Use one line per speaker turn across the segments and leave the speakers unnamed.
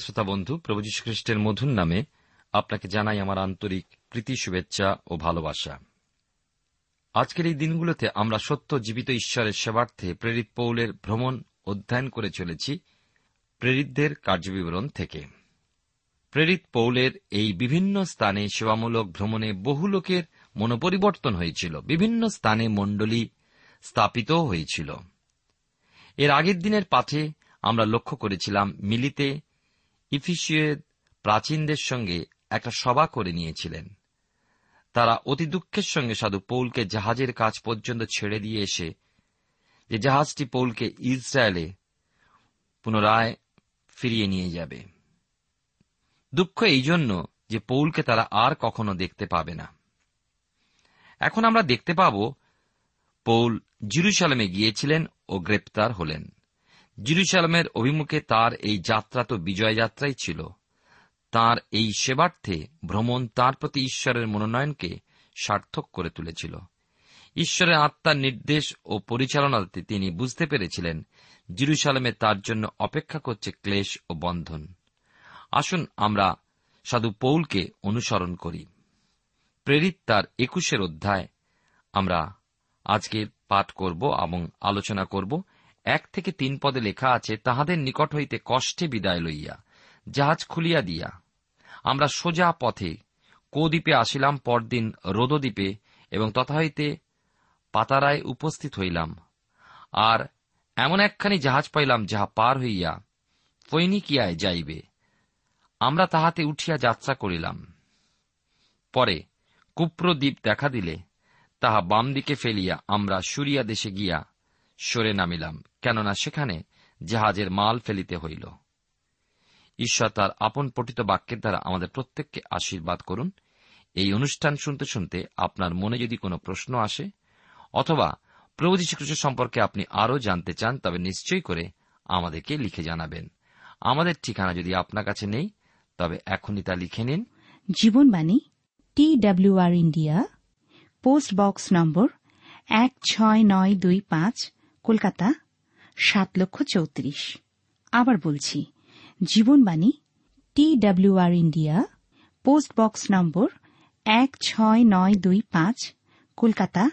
প্রিয় শ্রোতা বন্ধু, প্রভু খ্রিস্টের মধুর নামে আপনাকে জানাই আমার আন্তরিক প্রীতি, শুভেচ্ছা ও ভালোবাসা। আজকের এই দিনগুলোতে আমরা সত্য জীবিত ঈশ্বরের সেবার্থে প্রেরিত পৌলের ভ্রমণ অধ্যয়ন করে চলেছি প্রেরিতদের কার্যবিবরণ থেকে। প্রেরিত পৌলের এই বিভিন্ন স্থানে সেবামূলক ভ্রমণে বহু লোকের মনোপরিবর্তন হয়েছিল। বিভিন্ন স্থানে মণ্ডলী স্থাপিত হয়েছিল। এর আগের দিনের পাঠে আমরা লক্ষ্য করেছিলাম মিলিতে ইফিসিয়ের প্রাচীনদের সঙ্গে একটা সভা করে নিয়েছিলেন। তারা অতি দুঃখের সঙ্গে সাধু পৌলকে জাহাজের কাজ পর্যন্ত ছেড়ে দিয়ে এসে, যে জাহাজটি পৌলকে ইসরায়েলে পুনরায় ফিরিয়ে নিয়ে যাবে। দুঃখ এই জন্য যে পৌলকে তারা আর কখনো দেখতে পাবে না। এখন আমরা দেখতে পাব, পৌল জিরুসালামে গিয়েছিলেন ও গ্রেপ্তার হলেন। জিরুসালামের অভিমুখে তার এই যাত্রা তো বিজয় যাত্রাই ছিল। তার এই সেবার্থে ভ্রমণ তার প্রতি ঈশ্বরের মনোনয়নকে সার্থক করে তুলেছিল। ঈশ্বরের আত্মার নির্দেশ ও পরিচালনাতে তিনি বুঝতে পেরেছিলেন জিরুসালামে তার জন্য অপেক্ষা করছে ক্লেশ ও বন্ধন। আসুন আমরা সাধু পৌলকে অনুসরণ করি। প্রেরিত তার একুশের অধ্যায় আমরা আজকের পাঠ করব এবং আলোচনা করব। এক থেকে তিন পদে লেখা আছে, তাহাদের নিকট হইতে কষ্টে বিদায় লইয়া, জাহাজ খুলিয়া দিয়া। আমরা সোজা পথে, কোদ্বীপে আসিলাম, পরদিন রোদদ্বীপে, এবং তথা হইতে পাতারায় উপস্থিত হইলাম। আর এমন একখানি জাহাজ পাইলাম, যাহা পার হইয়া ফৈনিকিয়ায় যাইবে। আমরা তাহাতে উঠিয়া যাত্রা করিলাম। পরে কুপ্রদ্বীপ দেখা দিলে, তাহা বাম দিকে ফেলিয়া আমরা সুরিয়া দেশে গিয়া সরে নামিলাম। কেননা সেখানে জাহাজের মাল ফেলিতে হইল। ঈশ্বর তার আপন পঠিত বাক্যের দ্বারা আমাদের প্রত্যেককে আশীর্বাদ করুন। এই অনুষ্ঠান শুনতে শুনতে আপনার মনে যদি কোনো প্রশ্ন আসে, অথবা প্রভু যীশুখ্রিস্ট সম্পর্কে আপনি আরও জানতে চান, তবে নিশ্চয়ই করে আমাদেরকে লিখে জানাবেন। আমাদের ঠিকানা যদি আপনার কাছে নেই, তবে এখনই তা লিখে নিন।
Jibanbani T WR India, post box number এক ছয় নয় দুই পাঁচ, কলকাতা সাত লক্ষ চৌত্রিশ। আবার বলছি, Jibanbani T WR India, post box number এক ছয় নয় দুই পাঁচ, কলকাতা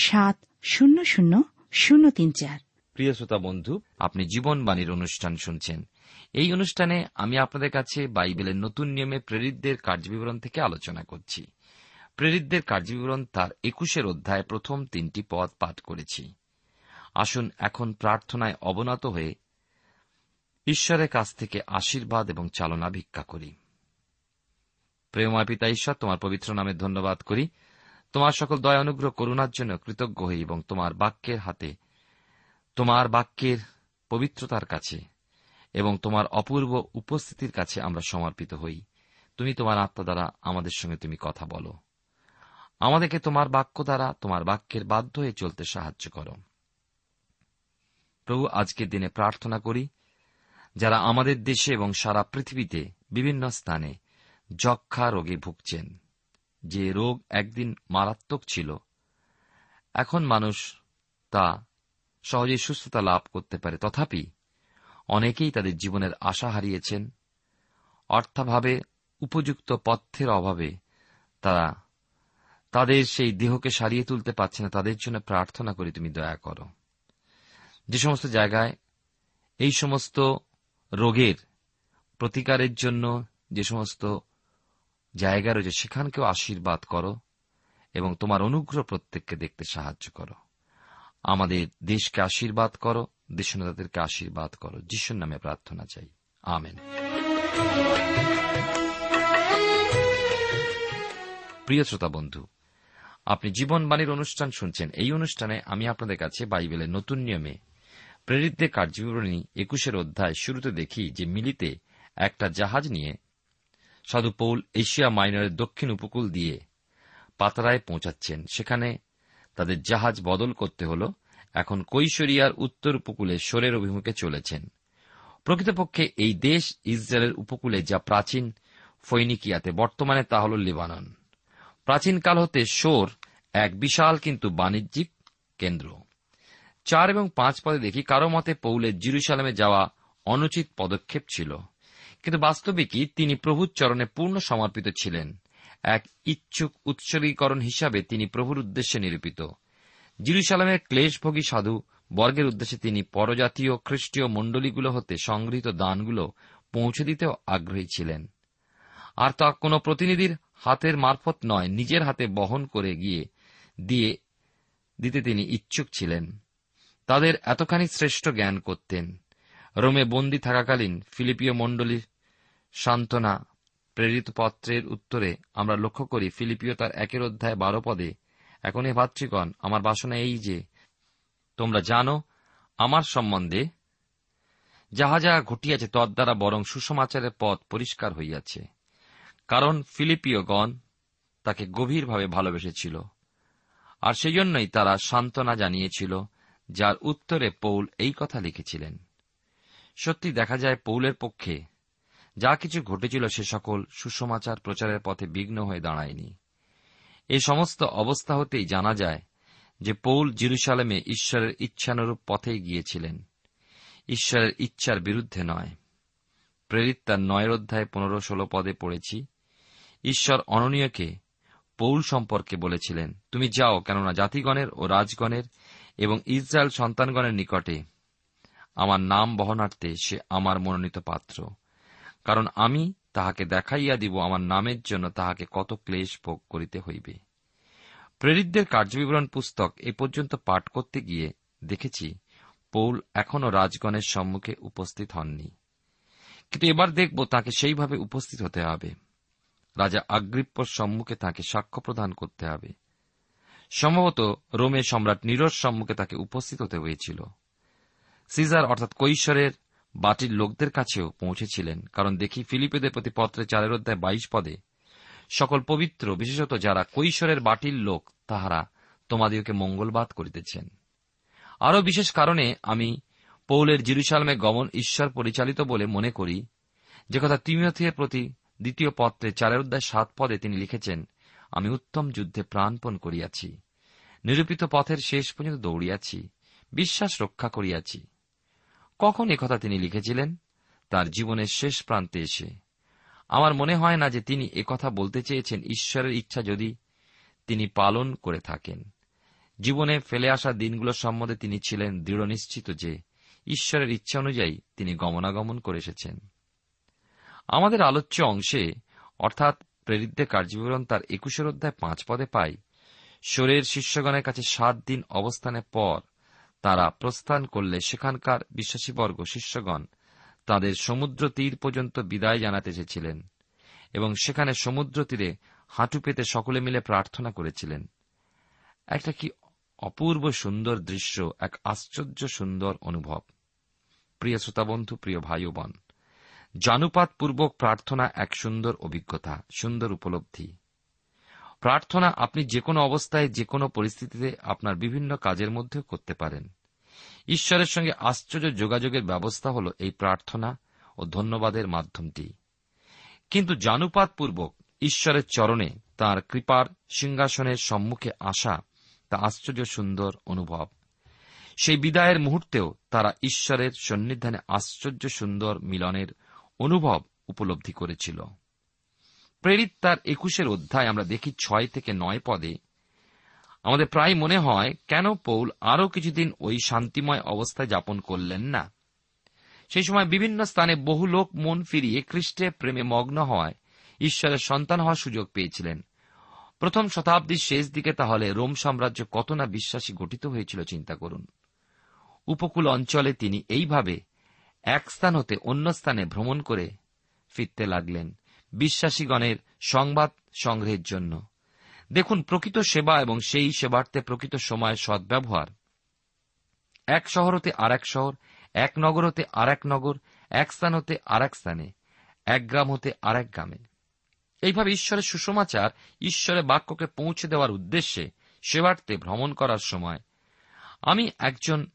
সাত শূন্য শূন্য শূন্য তিন চার।
প্রিয় শ্রোতা বন্ধু, আপনি জীবনবাণীর অনুষ্ঠান শুনছেন। এই অনুষ্ঠানে আমি আপনাদের কাছে বাইবেলের নতুন নিয়মে প্রেরিতদের কার্যবিবরণ থেকে আলোচনা করছি। প্রেরিতদের কার্যবিবরণ তার একুশের অধ্যায় প্রথম তিনটি পদ পাঠ করেছি। আসুন এখন প্রার্থনায় অবনত হয়ে ঈশ্বরের কাছ থেকে আশীর্বাদ এবং চালনা ভিক্ষা করি। প্রেমময় পিতা ঈশ্বর, তোমার পবিত্র নামে ধন্যবাদ করি। তোমার সকল দয়া, অনুগ্রহ, করুণার জন্য কৃতজ্ঞ হই এবং তোমার বাক্যের হাতে, তোমার বাক্যের পবিত্রতার কাছে এবং তোমার অপূর্ব উপস্থিতির কাছে আমরা সমর্পিত হই। তুমি তোমার আত্মা দ্বারা আমাদের সঙ্গে তুমি কথা বলো। আমাদেরকে তোমার বাক্য দ্বারা, তোমার বাক্যের বাধ্য হয়ে চলতে সাহায্য করো। প্রভু আজকের দিনে প্রার্থনা করি, যারা আমাদের দেশে এবং সারা পৃথিবীতে বিভিন্ন স্থানে যক্ষা রোগে ভুগছেন, যে রোগ একদিন মারাত্মক ছিল, এখন মানুষ তা সহজেই সুস্থতা লাভ করতে পারে। তথাপি অনেকেই তাদের জীবনের আশা হারিয়েছেন, অর্থাভাবে উপযুক্ত পথ্যের অভাবে তারা তাদের সেই দেহকে সারিয়ে তুলতে পারছে না। তাদের জন্য প্রার্থনা করি, তুমি দয়া করো। যে সমস্ত জায়গায় এই সমস্ত রোগের প্রতিকারের জন্য যে সমস্ত জায়গা রয়েছে, সেখানকেও আশীর্বাদ করো এবং তোমার অনুগ্রহ প্রত্যেককে দেখতে সাহায্য করো। আমাদের দেশকে আশীর্বাদ করো, দেশনেতাদেরকে আশীর্বাদ করো। যিশুর নামে প্রার্থনা চাই। আমেন। প্রিয় শ্রোতা বন্ধু, আপনি জীবনবাণীর অনুষ্ঠান শুনছেন। এই অনুষ্ঠানে আমি আপনাদের কাছে বাইবেলের নতুন নিয়মে প্রেরিতদের কার্যবিবরণী একুশের অধ্যায় শুরুতে দেখি যে মিলিতে একটা জাহাজ নিয়ে সাধু পৌল এশিয়া মাইনরের দক্ষিণ উপকূল দিয়ে পাতারায় পৌঁছাচ্ছেন। সেখানে তাদের জাহাজ বদল করতে হল। এখন কৈশরিয়ার উত্তর উপকূলে সোরের অভিমুখে চলেছেন। প্রকৃতপক্ষে এই দেশ ইসরায়েলের উপকূলে যা প্রাচীন ফৈনিকিয়াতে, বর্তমানে তা হল লেবানন। প্রাচীনকাল হতে সোর এক বিশাল কিন্তু বাণিজ্যিক কেন্দ্র। চার এবং পাঁচ পদে দেখি কারও মতে পৌলের জিরুসালামে যাওয়া অনুচিত পদক্ষেপ ছিল। কিন্তু বাস্তবিকই তিনি প্রভুর চরণে পূর্ণ সমর্পিত ছিলেন। এক ইচ্ছুক উৎসর্গীকরণ হিসাবে তিনি প্রভুর উদ্দেশ্যে নিরূপিত। জিরুসালামের ক্লেশভোগী সাধু বর্গের উদ্দেশ্যে তিনি পরজাতীয় খ্রিস্টীয় মণ্ডলীগুলো হতে সংগৃহীত দানগুলো পৌঁছে দিতেও আগ্রহী ছিলেন। আর তা কোন প্রতিনিধির হাতের মারফত নয়, নিজের হাতে বহন করে গিয়ে দিয়ে দিতে তিনি ইচ্ছুক ছিলেন। তাদের এতখানি শ্রেষ্ঠ জ্ঞান করতেন। রোমে বন্দী থাকাকালীন ফিলিপীয় মণ্ডলীর সান্ত্বনা প্রেরিত পত্রের উত্তরে আমরা লক্ষ্য করি ফিলিপিও তার একের অধ্যায় বারো পদে, এখন এ ভাতৃগণ, আমার বাসনা এই যে, তোমরা জানো, আমার সম্বন্ধে যাহা যাহা ঘটিয়াছে তদ্বারা বরং সুসমাচারের পথ পরিষ্কার হইয়াছে। কারণ ফিলিপিওগণ তাকে গভীরভাবে ভালোবেসেছিল, আর সেই জন্যই তারা সান্ত্বনা জানিয়েছিল যার উত্তরে পৌল এই কথা লিখেছিলেন। সত্যি দেখা যায় পৌলের পক্ষে যা কিছু ঘটেছিল সে সকল সুসমাচার প্রচারের পথে বিঘ্ন হয়ে দাঁড়ায়নি। এই সমস্ত অবস্থা হতেই জানা যায় যে পৌল জিরুসালেমে ঈশ্বরের ইচ্ছানুরূপ পথেই গিয়েছিলেন। ঈশ্বরের ইচ্ছার বিরুদ্ধে নয়। প্রেরিত তার নয়ের অধ্যায় পনেরো ষোলো পদে পড়েছি। ঈশ্বর অননীয়কে পৌল সম্পর্কে বলেছিলেন, তুমি যাও, কেননা জাতিগণের ও রাজগণের এবং ইসরায়েল সন্তানগণের নিকটে। আমার নাম বহনার্থে সে আমার মনোনীত পাত্র। কারণ আমি তাহাকে দেখাইয়া দিব, আমার নামের জন্য তাহাকে কত ক্লেশ ভোগ করিতে হইবে। প্রেরিতদের কার্যবিবরণ পুস্তক এ পর্যন্ত পাঠ করতে গিয়ে দেখেছি, পৌল এখনও রাজগণের সম্মুখে উপস্থিত হননি। কিন্তু এবার দেখব তাকে সেইভাবে উপস্থিত হতে হবে। রাজা আগ্রিপ্পর সম্মুখে তাকে সাক্ষ্য প্রদান করতে হবে। সম্ভবত রোমে সম্রাট নিরোর সম্মুখে তাকে উপস্থিত হতে হয়েছিল। সিজার অর্থাৎ কৈশোরের বাটির লোকদের কাছেও পৌঁছেছিলেন, কারণ দেখি ফিলিপেদের প্রতি পত্রে চারের অধ্যায় বাইশ পদে, সকল পবিত্র, বিশেষত যারা কৈশোরের বাটির লোক, তাহারা তোমাদিওকে মঙ্গলবাদ করিতেছেন। আরও বিশেষ কারণে আমি পৌলের জিরুসালামে গমন ঈশ্বর পরিচালিত বলে মনে করি। যে কথা তিমিয়থের প্রতি দ্বিতীয় পত্রে চারের অধ্যায় সাত পদে তিনি লিখেছেন আমি উত্তম যুদ্ধে প্রাণপণ করিয়াছি। নিরূপিত পথের শেষ পর্যন্ত দৌড়িয়াছি, বিশ্বাস রক্ষা করিয়াছি। কখন কথা তিনি লিখেছিলেন? তার জীবনের শেষ প্রান্তে এসে। আমার মনে হয় না যে তিনি কথা বলতে চেয়েছেন, ঈশ্বরের ইচ্ছা যদি তিনি পালন করে থাকেন। জীবনে ফেলে আসা দিনগুলো সম্বন্ধে তিনি ছিলেন দৃঢ় নিশ্চিত যে ঈশ্বরের ইচ্ছা অনুযায়ী তিনি গমনাগমন করে এসেছেন। আমাদের আলোচ্য অংশে, অর্থাৎ প্রেরিতদের কার্যবিবরণ তার একুশের অধ্যায় পাঁচ পদে পাই। শরীর শিষ্যগণের কাছে সাত দিন অবস্থানের পর তারা প্রস্থান করলে সেখানকার বিশ্বাসীবর্গ শিষ্যগণ তাদের সমুদ্র তীর পর্যন্ত বিদায় জানাতে এসেছিলেন এবং সেখানে সমুদ্র তীরে হাঁটু পেতে সকলে মিলে প্রার্থনা করেছিলেন। একটা কি অপূর্ব সুন্দর দৃশ্য, এক আশ্চর্য সুন্দর অনুভব। প্রিয় শ্রোতাবন্ধু, প্রিয় ভাই বোন জানুপাতপূর্বক প্রার্থনা এক সুন্দর অভিজ্ঞতা, সুন্দর উপলব্ধি। প্রার্থনা আপনি যে কোনো অবস্থায় যে কোনো পরিস্থিতিতে আপনার বিভিন্ন কাজের মধ্যেও করতে পারেন। ঈশ্বরের সঙ্গে আশ্চর্য যোগাযোগের ব্যবস্থা হল এই প্রার্থনা ও ধন্যবাদের মাধ্যমটি। কিন্তু জানুপাতপূর্বক ঈশ্বরের চরণে তার কৃপার সিংহাসনের সম্মুখে আসা তা আশ্চর্য সুন্দর অনুভব। সেই বিদায়ের মুহূর্তেও তারা ঈশ্বরের সন্নিধানে আশ্চর্য সুন্দর মিলনের অনুভব উপলব্ধি করেছিল। প্রেরিত তার একুশের অধ্যায় আমরা দেখি ছয় থেকে নয় পদে, আমাদের প্রায় মনে হয়, কেন পৌল আরও কিছুদিন ওই শান্তিময় অবস্থায় যাপন করলেন না? সেই সময় বিভিন্ন স্থানে বহু লোক মন ফিরিয়ে খ্রিস্টে প্রেমে মগ্ন হওয়ায় ঈশ্বরের সন্তান হওয়ার সুযোগ পেয়েছিলেন। প্রথম শতাব্দীর শেষ দিকে তাহলে রোম সাম্রাজ্য কত না বিশ্বাসী গঠিত হয়েছিল চিন্তা করুন। উপকূল অঞ্চলে তিনি এইভাবে এক স্থান হতে অন্য স্থানে ভ্রমণ করে ফিরতে লাগলেন বিশ্বাসীগণের সংবাদ সংগ্রহের জন্য। দেখুন, প্রকৃত সেবা এবং সেই সেবার্থে প্রকৃত সময়ের সদ্ব্যবহার। এক শহর হতে আর এক শহর, এক নগর হতে আর এক নগর, এক স্থান হতে আর এক স্থানে, এক গ্রাম হতে আর এক গ্রামে। এইভাবে ঈশ্বরের সুসমাচার, ঈশ্বরের বাক্যকে পৌঁছে দেওয়ার উদ্দেশ্যে সেবার্থে ভ্রমণ করার সময় আমি একজন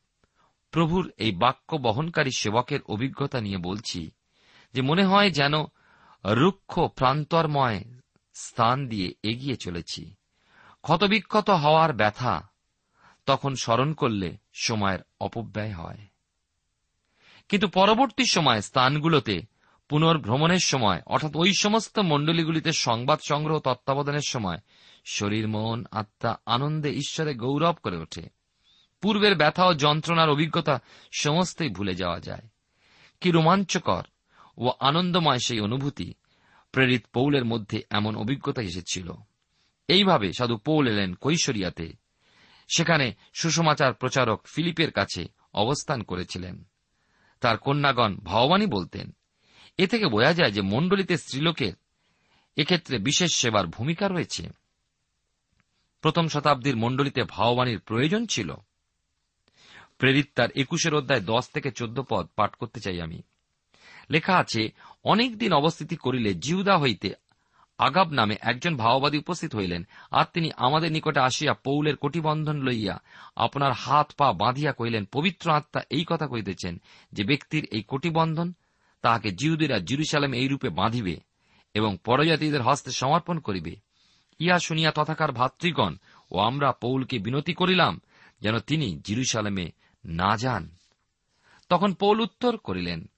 প্রভুর এই বাক্য বহনকারী সেবকের অভিজ্ঞতা নিয়ে বলছি যে মনে হয় যেন রুক্ষ প্রান্তরময় স্থান দিয়ে এগিয়ে চলেছি। ক্ষতবিক্ষত হওয়ার ব্যথা তখন স্মরণ করলে সময়ের অপব্যয় হয়। কিন্তু পরবর্তী সময় স্থানগুলোতে পুনর্ভ্রমণের সময়, অর্থাৎ ওই সমস্ত মণ্ডলীগুলিতে সংবাদ সংগ্রহ তত্ত্বাবধানের সময়, শরীর, মন, আত্মা, আনন্দে ঈশ্বরে গৌরব করে ওঠে। পূর্বের ব্যথা ও যন্ত্রণার অভিজ্ঞতা সমস্তই ভুলে যাওয়া যায়। কি রোমাঞ্চকর ও আনন্দময় সেই অনুভূতি, প্রেরিত পৌলের মধ্যে এমন অভিজ্ঞতা এসেছিল। এইভাবে সাধু পৌল এলেন কৈশরিয়াতে। সেখানে সুষমাচার প্রচারক ফিলিপের কাছে অবস্থান করেছিলেন। তার কন্যাগণ ভাওবানী বলতেন, এ থেকে বোঝা যায় যে মণ্ডলীতে স্ত্রীলোকের এক্ষেত্রে বিশেষ সেবার ভূমিকা রয়েছে। প্রথম শতাব্দীর মণ্ডলীতে ভাওবাণীর প্রয়োজন ছিল। প্রেরিত তার একুশের অধ্যায় দশ থেকে চোদ্দ পদ পাঠ করতে চাই আমি। লেখা আছে অনেক দিন অবস্থিতি করিলে জিউদা হইতে আগাব নামে একজন ভাওবাদী উপস্থিত হইলেন। আর তিনি আমাদের নিকটে আসিয়া পৌলের কোটিবন্ধন লইয়া আপনার হাত পা বাঁধিয়া কহিলেন, পবিত্র আত্মা এই কথা কইতেছেন যে ব্যক্তির এই কোটিবন্ধন তাহাকে জিউদিরা জিরুসালাম এই রূপে বাঁধিবে এবং পরজাতিদের হস্তে সমর্পণ করিবে। ইহা শুনিয়া তথাকার ভাতৃগণ ও আমরা পৌলকে বিনতি করিলাম যেন তিনি জিরুসালামে না যান। তখন পৌল উত্তর করিলেন,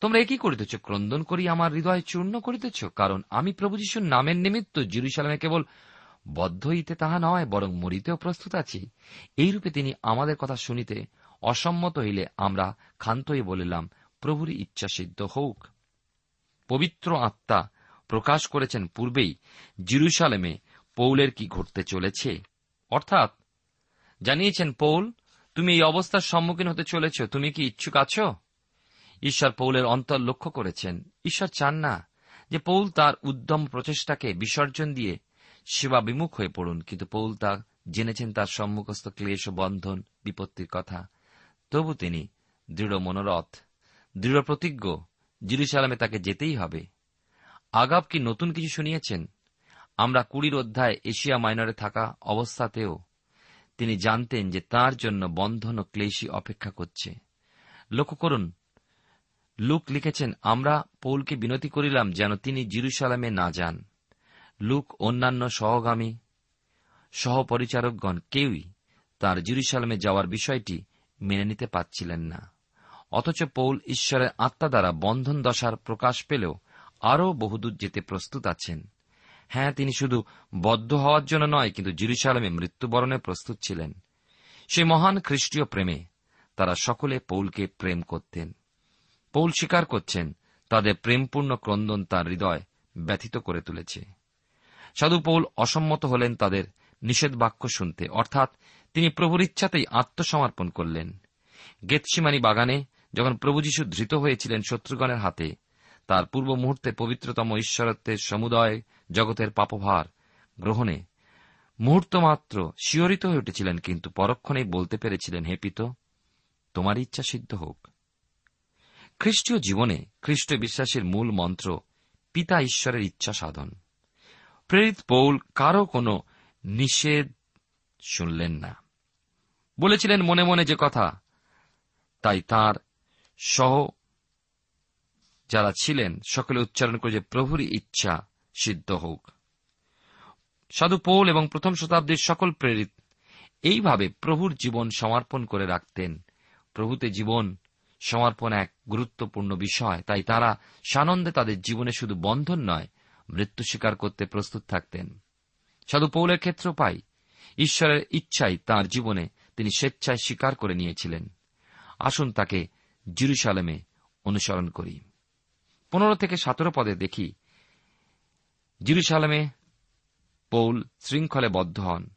তোমরা একই করিতেছ? ক্রন্দন করি, আমার হৃদয় চূর্ণ করিতেছ? কারণ আমি প্রভু যিশুর নামের নিমিত্ত জিরুসালামে কেবল বদ্ধ হইতে তাহা নয়, বরং মরিতেও প্রস্তুত আছি। এইরূপে তিনি আমাদের কথা শুনিতে অসম্মত হইলে আমরা ক্ষান্ত হয়ে বলিলাম, প্রভুরই ইচ্ছা সিদ্ধ হোক। পবিত্র আত্মা প্রকাশ করেছেন পূর্বেই জিরুসালেমে পৌলের কি ঘটতে চলেছে। অর্থাৎ জানিয়েছেন পৌল তুমি এই অবস্থার সম্মুখীন হতে চলেছ। তুমি কি ইচ্ছুক আছো? ঈশ্বর পৌলের অন্তর লক্ষ্য করেছেন। ঈশ্বর চান না যে পৌল তার উদ্যম প্রচেষ্টাকে বিসর্জন দিয়ে সেবা বিমুখ হয়ে পড়ুন, কিন্তু পৌল তা জেনেছেন তার সম্মুখস্থ ক্লেশ ও বন্ধন, বিপত্তির কথা। তবু তিনি দৃঢ় মনোরথ, দৃঢ় প্রতিজ্ঞ, জিরুসালামে তাকে যেতেই হবে। আগাব কি নতুন কিছু শুনিয়েছেন? আমরা কুড়ির অধ্যায় এশিয়া মাইনরে থাকা অবস্থাতেও তিনি জানতেন যে তার জন্য বন্ধন ও ক্লেশী অপেক্ষা করছে। লক্ষ্য করুন, লুক লিখেছেন, আমরা পৌলকে বিনতি করিলাম যেন তিনি জিরুসালামে না যান। লুক অন্যান্য সহগামী সহপরিচারকগণ কেউই তার জিরুসালামে যাওয়ার বিষয়টি মেনে নিতে পারছিলেন না। অথচ পৌল ঈশ্বরের আত্মা দ্বারা বন্ধন দশার প্রকাশ পেলেও আরও বহুদূর যেতে প্রস্তুত আছেন। হ্যাঁ তিনি শুধু বদ্ধ হওয়ার জন্য নয়, কিন্তু জিরুসালামে মৃত্যুবরণে প্রস্তুত ছিলেন। সে মহান খ্রিস্টীয় প্রেমে তারা সকলে পৌলকে প্রেম করতেন। পৌল স্বীকার করছেন, তাদের প্রেমপূর্ণ ক্রন্দন তার হৃদয় ব্যথিত করে তুলেছে। সাধু পৌল অসম্মত হলেন তাদের নিষেধ বাক্য শুনতে, অর্থাৎ তিনি প্রভুর ইচ্ছাতেই আত্মসমর্পণ করলেন। গেতসিমানি বাগানে যখন প্রভু যীশু ধৃত হয়েছিলেন শত্রুগণের হাতে, তার পূর্ব মুহূর্তে পবিত্রতম ঈশ্বরত্বের সমুদয় জগতের পাপভার গ্রহণে মুহূর্ত মাত্র শিহরিত হয়ে উঠেছিলেন, কিন্তু পরক্ষণেই বলতে পেরেছিলেন, হে পিত, তোমার ইচ্ছা সিদ্ধ হোক। খ্রিস্টীয় জীবনে খ্রিস্ট বিশ্বাসের মূল মন্ত্র, পিতা ঈশ্বরের ইচ্ছা সাধন। প্রেরিত পৌল কারও কোনো নিষেধ শুনলেন না। বলেছিলেন মনে মনে যে কথা, তাই তার সহ যারা ছিলেন, সকলে উচ্চারণ করে যে প্রভুরই ইচ্ছা সিদ্ধ হোক। সাধু পৌল এবং প্রথম শতাব্দীর সকল প্রেরিত এইভাবে প্রভুর জীবন সমর্পণ করে রাখতেন। প্রভুতে জীবন সমর্পণ এক গুরুত্বপূর্ণ বিষয়। তাই তারা সানন্দে তাদের জীবনে শুধু বন্ধন নয়, মৃত্যু স্বীকার করতে প্রস্তুত থাকতেন। সাধু পৌলের ক্ষেত্র পাই। ঈশ্বরের ইচ্ছাই তার জীবনে তিনি স্বেচ্ছায় স্বীকার করে নিয়েছিলেন। আসুন তাকে জিরুসালামে অনুসরণ করি। পনেরো থেকে সতেরো পদে দেখি জিরুসালামে পৌল শৃঙ্খলে বদ্ধ হন।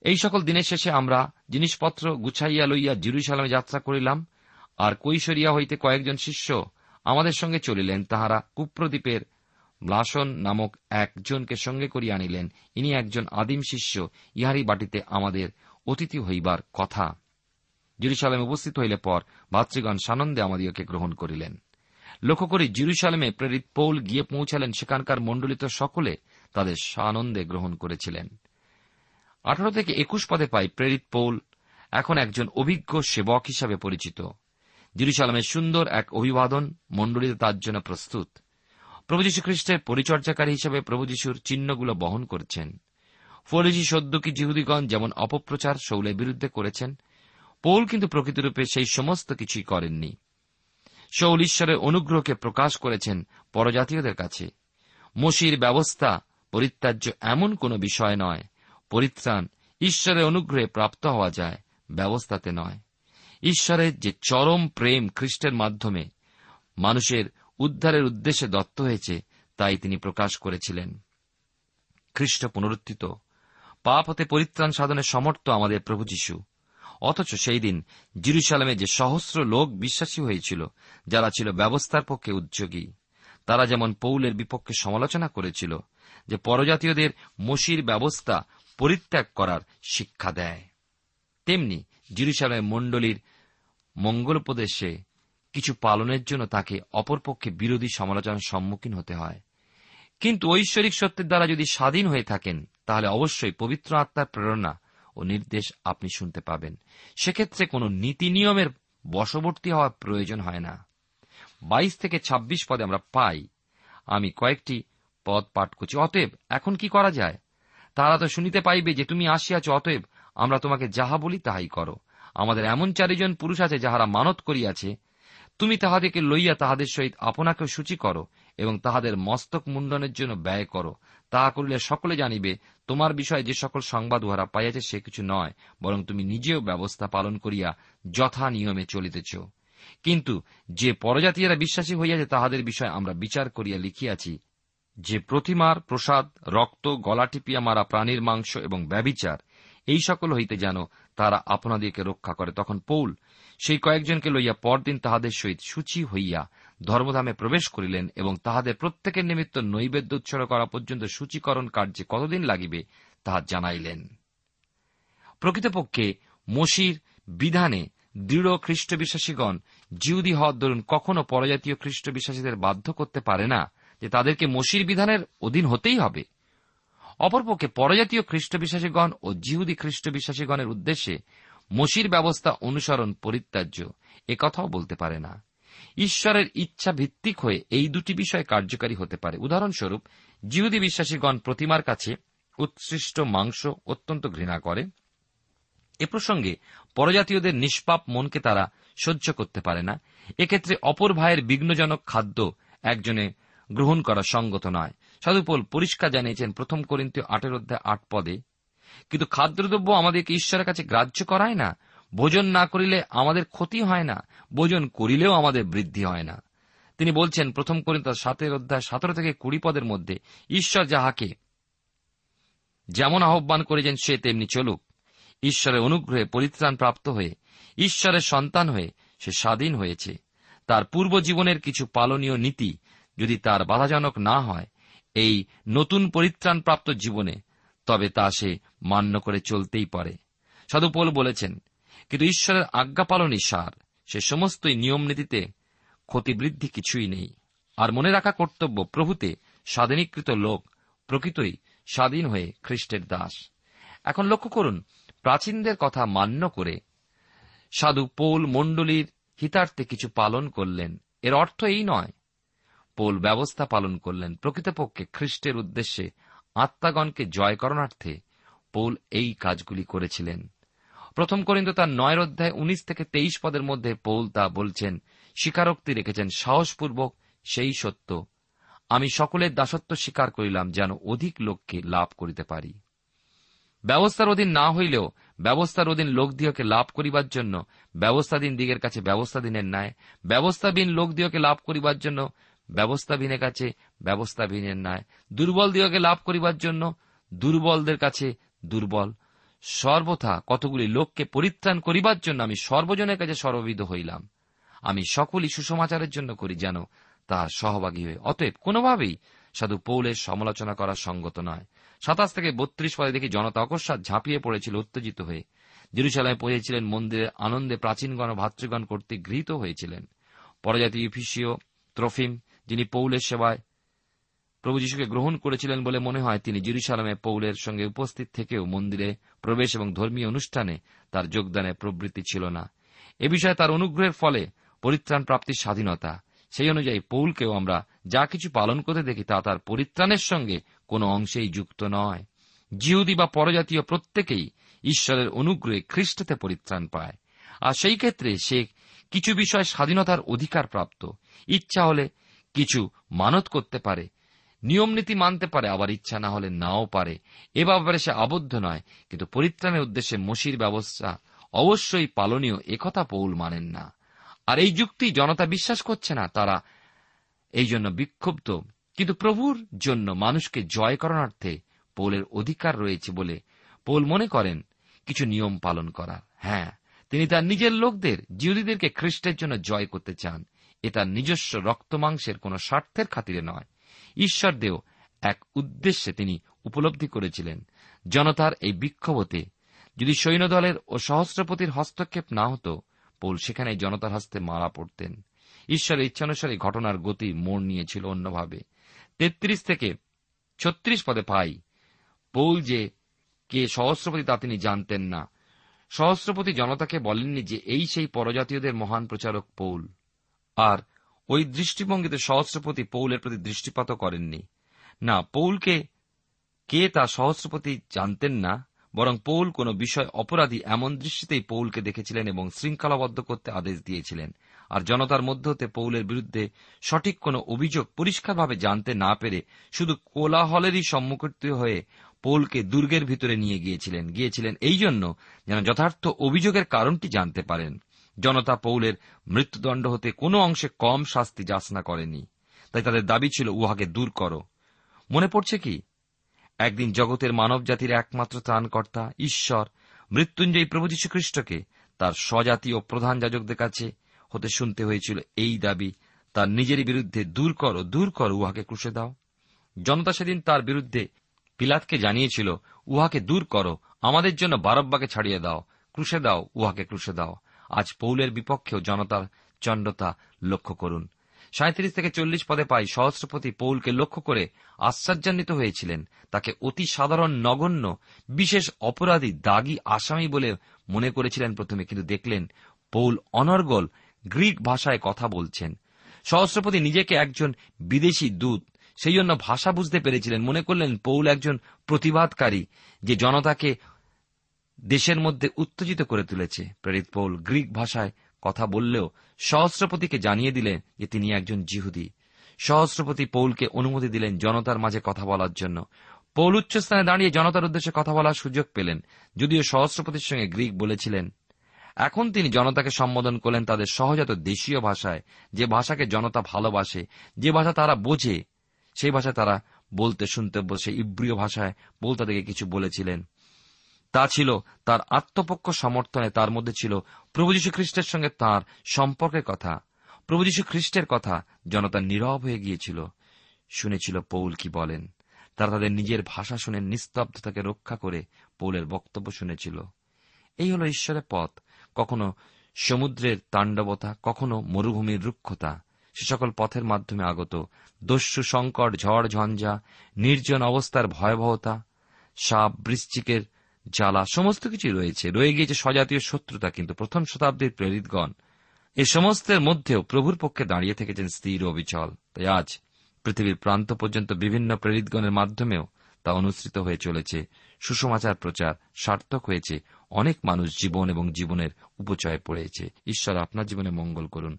এই সকল দিনের শেষে আমরা জিনিসপত্র গুছাইয়া লইয়া জিরুসালামে যাত্রা করিলাম, আর কৈশরিয়া হইতে কয়েকজন শিষ্য আমাদের সঙ্গে চলিলেন, তাহারা কুপ্রদ্বীপের ব্লাসন নামক একজনকে সঙ্গে করিয়া আনিলেন। ইনি একজন আদিম শিষ্য ইহারি বাটিতে আমাদের অতিথি হইবার কথা। জিরুসালামে উপস্থিত হইলে পর ভাতৃগণ সানন্দে আমাদিওকে গ্রহণ করিলেন। লক্ষ্য করি জিরুসালামে প্রেরিত পৌল গিয়ে পৌঁছালেন সেখানকার মণ্ডলিত সকলে তাদের সানন্দে গ্রহণ করেছিলেন। আঠারো থেকে একুশ পদে পাই প্রেরিত পৌল, এখন একজন অভিজ্ঞ সেবক হিসাবে পরিচিত। জিরুসালামের সুন্দর এক অভিবাদন মণ্ডলীতে তার জন্য প্রস্তুত। প্রভু যীশু খ্রিস্টের পরিচর্যাকারী হিসেবে প্রভু যীশুর চিহ্নগুলো বহন করছেন। ফরিজি সদ্যকি জিহুদিগণ যেমন অপপ্রচার শৌলের বিরুদ্ধে করেছেন। পৌল কিন্তু প্রকৃতিরূপে সেই সমস্ত কিছুই করেননি। শৌল ঈশ্বরের অনুগ্রহকে প্রকাশ করেছেন পরজাতীয়দের কাছে। মসির ব্যবস্থা পরিত্যাজ্য এমন কোন বিষয় নয়, পরিত্রাণ ঈশ্বরের অনুগ্রহে প্রাপ্ত হওয়া যায়, ব্যবস্থাতে নয়। ঈশ্বরের যে চরম প্রেম খ্রিস্টের মাধ্যমে মানুষের উদ্ধারের উদ্দেশ্যে দত্ত হয়েছে, তাই তিনি প্রকাশ করেছিলেন। খ্রিস্ট পুনরুত্থিত। পাপ হতে পরিত্রাণ সাধনের সমর্থ আমাদের প্রভু যীশু। অথচ সেই দিন জিরুসালামে যে সহস্র লোক বিশ্বাসী হয়েছিল, যারা ছিল ব্যবস্থার পক্ষে উদ্যোগী, তারা যেমন পৌলের বিপক্ষে সমালোচনা করেছিল যে পরজাতীয়দের মসির ব্যবস্থা পরিত্যাগ করার শিক্ষা দেয়, তেমনি জিরুসালামের মণ্ডলীর মঙ্গলোপদেশে কিছু পালনের জন্য তাকে অপরপক্ষে বিরোধী সমালোচনার সম্মুখীন হতে হয়। কিন্তু ঐশ্বরিক সত্যের দ্বারা যদি স্বাধীন হয়ে থাকেন, তাহলে অবশ্যই পবিত্র আত্মার প্রেরণা ও নির্দেশ আপনি শুনতে পাবেন। সেক্ষেত্রে কোনো নীতি নিয়মের বশবর্তী হওয়ার প্রয়োজন হয় না। বাইশ থেকে ২৬ পদে আমরা পাই। আমি কয়েকটি পদ পাঠ করছি। অতএব এখন কি করা যায়? তারা তো শুনিতে পাইবে যে তুমি আসিয়াছ, অতএব আমরা তোমাকে যাহা বলি তাহাই করো। আমাদের এমন চারিজন পুরুষ আছে যাহারা মানত করিয়াছে। তুমি তাহাদেরকে লইয়া তাহাদের সহিত আপনাকেও সূচি করো এবং তাহাদের মস্তক মুন্ডনের জন্য ব্যয় করো। তাহা করিলে সকলে জানিবে তোমার বিষয়ে যে সকল সংবাদ উহারা পাইয়াছে, সে কিছু নয়, বরং তুমি নিজেও ব্যবস্থা পালন করিয়া যথা নিয়মে চলিতেছ। কিন্তু যে পরজাতীয়রা বিশ্বাসী হইয়াছে, তাহাদের বিষয়ে আমরা বিচার করিয়া লিখিয়াছি, যে প্রতিমার প্রসাদ, রক্ত, গলা টিপিয়া মারা প্রাণীর মাংস এবং ব্যবিচার এই সকল হইতে যেন তারা আপনাদিকে রক্ষা করে। তখন পৌল সেই কয়েকজনকে লইয়া পরদিন তাহাদের সহিত সূচি হইয়া ধর্মধামে প্রবেশ করিলেন এবং তাহাদের প্রত্যেকের নিমিত্ত নৈবেদ্য উৎসর্গ করা পর্যন্ত সূচীকরণ কার্যে কতদিন লাগিবে, তাহা জানাইলেন। প্রকৃতপক্ষে মসির বিধানে দৃঢ় খ্রিস্ট বিশ্বাসীগণ জিউদি হওয়ার দরুন কখনো পরজাতীয় খ্রিস্ট বিশ্বাসীদের বাধ্য করতে পারে না যে তাদেরকে মসির বিধানের অধীন হতেই হবে। অপরপক্ষে পরজাতীয় খ্রিস্ট বিশ্বাসীগণ ও জিহুদি খ্রিস্ট বিশ্বাসীগণের উদ্দেশ্যে মসির ব্যবস্থা অনুসরণ পরিত্যাজ্য কথাও বলতে পারে না। ঈশ্বরের ইচ্ছা ভিত্তিক হয়ে এই দুটি বিষয় কার্যকারী হতে পারে। উদাহরণস্বরূপ, জিহুদি বিশ্বাসীগণ প্রতিমার কাছে উৎসৃষ্ট মাংস অত্যন্ত ঘৃণা করে। এ প্রসঙ্গে পরজাতীয়দের নিষ্পাপ মনকে তারা সহ্য করতে পারে না। এক্ষেত্রে অপর ভাইয়ের বিঘ্নজনক খাদ্য একজনে গ্রহণ করা সঙ্গত নয়। সাধুপোল পরিষ্কার জানিয়েছেন প্রথম করিন্তীয় আটের অধ্যায় আট পদে, কিন্তু খাদ্যদ্রব্য আমাদেরকে ঈশ্বরের কাছে গ্রাহ্য করায় না ভোজন না করিলে আমাদের ক্ষতি হয় না, ভোজন করিলেও আমাদের বৃদ্ধি হয় না। তিনি বলছেন, প্রথম করিন্ত সাতের অধ্যায় সতেরো থেকে কুড়ি পদের মধ্যে, ঈশ্বর যাহাকে যেমন আহ্বান করেছেন সে তেমনি চলুক। ঈশ্বরের অনুগ্রহে পরিত্রাণ প্রাপ্ত হয়ে, ঈশ্বরের সন্তান হয়ে, সে স্বাধীন হয়েছে। তার পূর্ব জীবনের কিছু পালনীয় নীতি যদি তার বাধাজনক না হয়, এই নতুন পরিত্রাণপ্রাপ্ত জীবনে, তবে তা সে মান্য করে চলতেই পারে। সাধুপোল বলেছেন কিন্তু ঈশ্বরের আজ্ঞা পালনই সার সে সমস্তই নিয়ম নীতিতে ক্ষতিবৃদ্ধি কিছুই নেই। আর মনে রাখা কর্তব্য, প্রভূতে স্বাধীনীকৃত লোক, প্রকৃতই স্বাধীন হয়ে খ্রিস্টের দাস। এখন লক্ষ্য করুন, প্রাচীনদের কথা মান্য করে সাধু পৌল মণ্ডলীর হিতার্থে কিছু পালন করলেন। এর অর্থ এই নয়, পৌল ব্যবস্থা পালন করলেন। প্রকৃতপক্ষে খ্রিস্টের উদ্দেশ্যে আত্মাগণকে জয় করণার্থে পৌল এই কাজগুলি করেছিলেন। প্রথম করিন্দ তার নয় অধ্যায় উনিশ থেকে তেইশ পদের মধ্যে পৌল তা বলছেন, স্বীকারোক্তি রেখেছেন, সাহসপূর্বক সেই সত্য। আমি সকলের দাসত্ব স্বীকার করিলাম যেন অধিক লোককে লাভ করিতে পারি। ব্যবস্থার অধীন না হইলেও ব্যবস্থার অধীন লোক দিয়কে লাভ করিবার জন্য ব্যবস্থাধীন দিগের কাছে ব্যবস্থাধীনের ন্যায়, ব্যবস্থাবিহীন দিয়কে লাভ করিবার জন্য ব্যবস্থাবিহীনের কাছে ব্যবস্থাবিহীনের ন্যায়, দুর্বল দিয়কে লাভ করিবার জন্য দুর্বলদের কাছে দুর্বল সর্বথা কতগুলি লোককে পরিত্রাণ করিবার জন্য আমি সর্বজনের কাছে সর্ববিধ হইলাম। আমি সকলই সুসমাচারের জন্য করি, যেন তাহার সহভাগী হয়ে অতএব কোনোভাবেই সাধু পৌলের সমালোচনা করা সঙ্গত নয়। সাতাশ থেকে বত্রিশ পদে দেখি জনতা অকস্মাৎ ঝাঁপিয়ে পড়েছিল, উত্তেজিত হয়ে। জেরুসালামে পৌঁছেছিলেন মন্দিরে আনন্দে প্রাচীনগণ ও ভাতৃগণ কর্তৃক গৃহীত হয়েছিলেন। পরজাতি ইফিসিও, ত্রফিম, যিনি পৌলের সেবায় প্রভু যীশুকে গ্রহণ করেছিলেন বলে মনে হয় তিনি জিরুসালামে পৌলের সঙ্গে উপস্থিত থেকেও মন্দিরে প্রবেশ এবং ধর্মীয় অনুষ্ঠানে তার যোগদানে প্রবৃত্তি ছিল না। এ বিষয়ে তার অনুগ্রহের ফলে পরিত্রাণ প্রাপ্তির স্বাধীনতা। সেই অনুযায়ী পৌলকেও আমরা যা কিছু পালন করতে দেখি তা তার পরিত্রাণের সঙ্গে কোনো অংশেই যুক্ত নয়। জিহুদি বা পরজাতীয় প্রত্যেকেই ঈশ্বরের অনুগ্রহে খ্রিস্টতে পরিত্রাণ পায়। আর সেই ক্ষেত্রে সে কিছু বিষয় স্বাধীনতার অধিকার প্রাপ্ত। ইচ্ছা হলে কিছু মানত করতে পারে। নিয়ম নীতি মানতে পারে, আবার ইচ্ছা না হলে নাও পারে। এ ব্যাপারে সে আবদ্ধ নয়, কিন্তু পরিত্রাণের উদ্দেশ্যে মসির ব্যবস্থা অবশ্যই পালনীয় একথা পৌল মানেন না। আর এই যুক্তি জনতা বিশ্বাস করছে না, তারা এই জন্য বিক্ষুব্ধ। কিন্তু প্রভুর জন্য মানুষকে জয় করণার্থে পৌলের অধিকার রয়েছে বলে পৌল মনে করেন, কিছু নিয়ম পালন করা। হ্যাঁ তিনি তার নিজের লোকদের জিউদিদেরকে খ্রিস্টের জন্য জয় করতে চান। এ তার নিজস্ব রক্তমাংসের কোন স্বার্থের খাতিরে নয়। ঈশ্বরদেও এক উদ্দেশ্যে তিনি উপলব্ধি করেছিলেন, জনতার এই বিক্ষোভতে। যদি সৈন্যদলের ও সহস্রপতির হস্তক্ষেপ না হতো, পৌল সেখানে জনতার হস্তে মারা পড়তেন। ঈশ্বরের ইচ্ছানুসারে ঘটনার গতি মোড় নিয়েছিল অন্যভাবে। তেত্রিশ থেকে ছত্রিশ পদে পাই। পৌল যে কে সহস্রপতি তা তিনি জানতেন না। সহস্রপতি জনতাকে বলেননি যে এই সেই পরজাতীয়দের মহান প্রচারক পৌল। আর ওই দৃষ্টিভঙ্গিতে সহস্রপতি পৌলের প্রতি দৃষ্টিপাত করেননি। না, পৌলকে কে তা সহস্রপতি জানতেন না, বরং পৌল কোন বিষয় অপরাধী এমন দৃষ্টিতেই পৌলকে দেখেছিলেন এবং শৃঙ্খলাবদ্ধ করতে আদেশ দিয়েছিলেন। আর জনতার মধ্য হতে পৌলের বিরুদ্ধে সঠিক কোন অভিযোগ পরিষ্কারভাবে জানতে না পেরে শুধু কোলাহলেরই সম্মুখীন হয়ে পৌলকে দুর্গের ভিতরে নিয়ে গিয়েছিলেন। গিয়েছিলেন এই জন্য যেন যথার্থ অভিযোগের কারণটি জানতে পারেন। জনতা পৌলের মৃত্যুদণ্ড হতে কোনো অংশে কম শাস্তি যাচনা করেনি। তাই তাদের দাবি ছিল, উহাকে দূর করো। মনে পড়ছে কি? একদিন জগতের মানব জাতির একমাত্র ত্রাণকর্তা, ঈশ্বর, মৃত্যুঞ্জয়ী প্রভু যীশুখ্রিস্টকে তার স্বজাতি ও প্রধান যাজকদের কাছে হতে শুনতে হয়েছিল। এই দাবি তার নিজেরই বিরুদ্ধে, দূর করো দূর করো, উহাকে ক্রুশে দাও। জনতা সেদিন তার বিরুদ্ধে পিলাতকে জানিয়েছিল, উহাকে দূর করো, আমাদের জন্য বারব্বাকে ছাড়িয়ে দাও, ক্রুশে দাও, উহাকে ক্রুশে দাও। আজ পৌলের বিপক্ষেও জনতার চণ্ডতা লক্ষ্য করুন। সাঁত্রিশ থেকে চল্লিশ পদে পাই সহস্রপতি পৌলকে লক্ষ্য করে আশ্চর্যান্বিত হয়েছিলেন। তাকে অতি সাধারণ, নগণ্য, বিশেষ অপরাধী দাগী আসামি বলে মনে করেছিলেন প্রথমে, কিন্তু দেখলেন পৌল অনর্গল গ্রিক ভাষায় কথা বলছেন। সহস্রপতি নিজেকে একজন বিদেশি দূত, সেই জন্য ভাষা বুঝতে পেরেছিলেন। মনে করলেন পৌল একজন প্রতিবাদকারী, যে জনতাকে দেশের মধ্যে উত্তেজিত করে তুলেছে। প্রেরিত পৌল গ্রিক ভাষায় কথা বললেও সহস্রপতিকে জানিয়ে দিলেন যে তিনি একজন জিহুদি। সহস্রপতি পৌলকে অনুমতি দিলেন জনতার মাঝে কথা বলার জন্য। পৌল উচ্চস্থানে দাঁড়িয়ে জনতার উদ্দেশ্যে কথা বলার সুযোগ পেলেন। যদিও সহস্রপতির সঙ্গে গ্রিক বলেছিলেন, এখন তিনি জনতাকে সম্বোধন করলেন তাদের সহজাত দেশীয় ভাষায়। যে ভাষাকে জনতা ভালোবাসে, যে ভাষা তারা বোঝে, সেই ভাষায় তারা বলতে শুনতে বসে ইব্রিয় ভাষায় পৌল তাদেরকে কিছু বলেছিলেন। তা ছিল তার আত্মপক্ষ সমর্থনে তার মধ্যে ছিল প্রভু যীশু খ্রিস্টের সঙ্গে তার সম্পর্কের কথা। প্রভু যীশু খ্রিস্টের কথা জনতা নীরব হয়ে গিয়েছিল। শুনেছিল পৌল কি বলেন। তারা তাদের নিজের ভাষা শুনে নিস্তব্ধতাকে রক্ষা করে পৌলের বক্তব্য শুনেছিল। এই হল ঈশ্বরের পথ। কখনো সমুদ্রের তাণ্ডবতা, কখনো মরুভূমির রুক্ষতা। সে সকল পথের মাধ্যমে আগত। দস্যু, সংকট, ঝড়, ঝঞ্ঝা, নির্জন অবস্থার ভয়াবহতা, সাপ, বৃশ্চিকের জ্বালা, সমস্ত কিছুই রয়েছে। রয়ে গিয়েছে স্বজাতীয় শত্রুতা, কিন্তু প্রথম শতাব্দীর প্রেরিতগণ এ সমস্তের মধ্যেও প্রভুর পক্ষে দাঁড়িয়ে থেকেছেন স্থির ও অবিচল তাই আজ পৃথিবীর প্রান্ত পর্যন্ত বিভিন্ন প্রেরিতগণের মাধ্যমেও তা অনুসৃত হয়ে চলেছে। সুসমাচার প্রচার সার্থক হয়েছে। অনেক মানুষ জীবন এবং জীবনের উপচয়ে পড়েছে। ঈশ্বর আপনার জীবনে মঙ্গল করুন।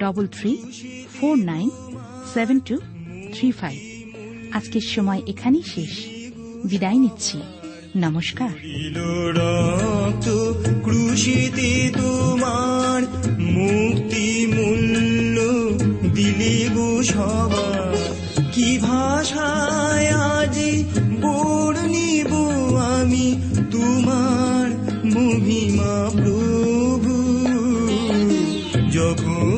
double three four nine seven two three five আজকের সময় এখানেই শেষ। বিদায় নিচ্ছি। নমস্কার।
ক্রুশিতে তোমার মুক্তি মূল্য দিলে গো কি ভাষায় আজি বর্ণিব আমি তোমার মহিমা প্রভু? যখন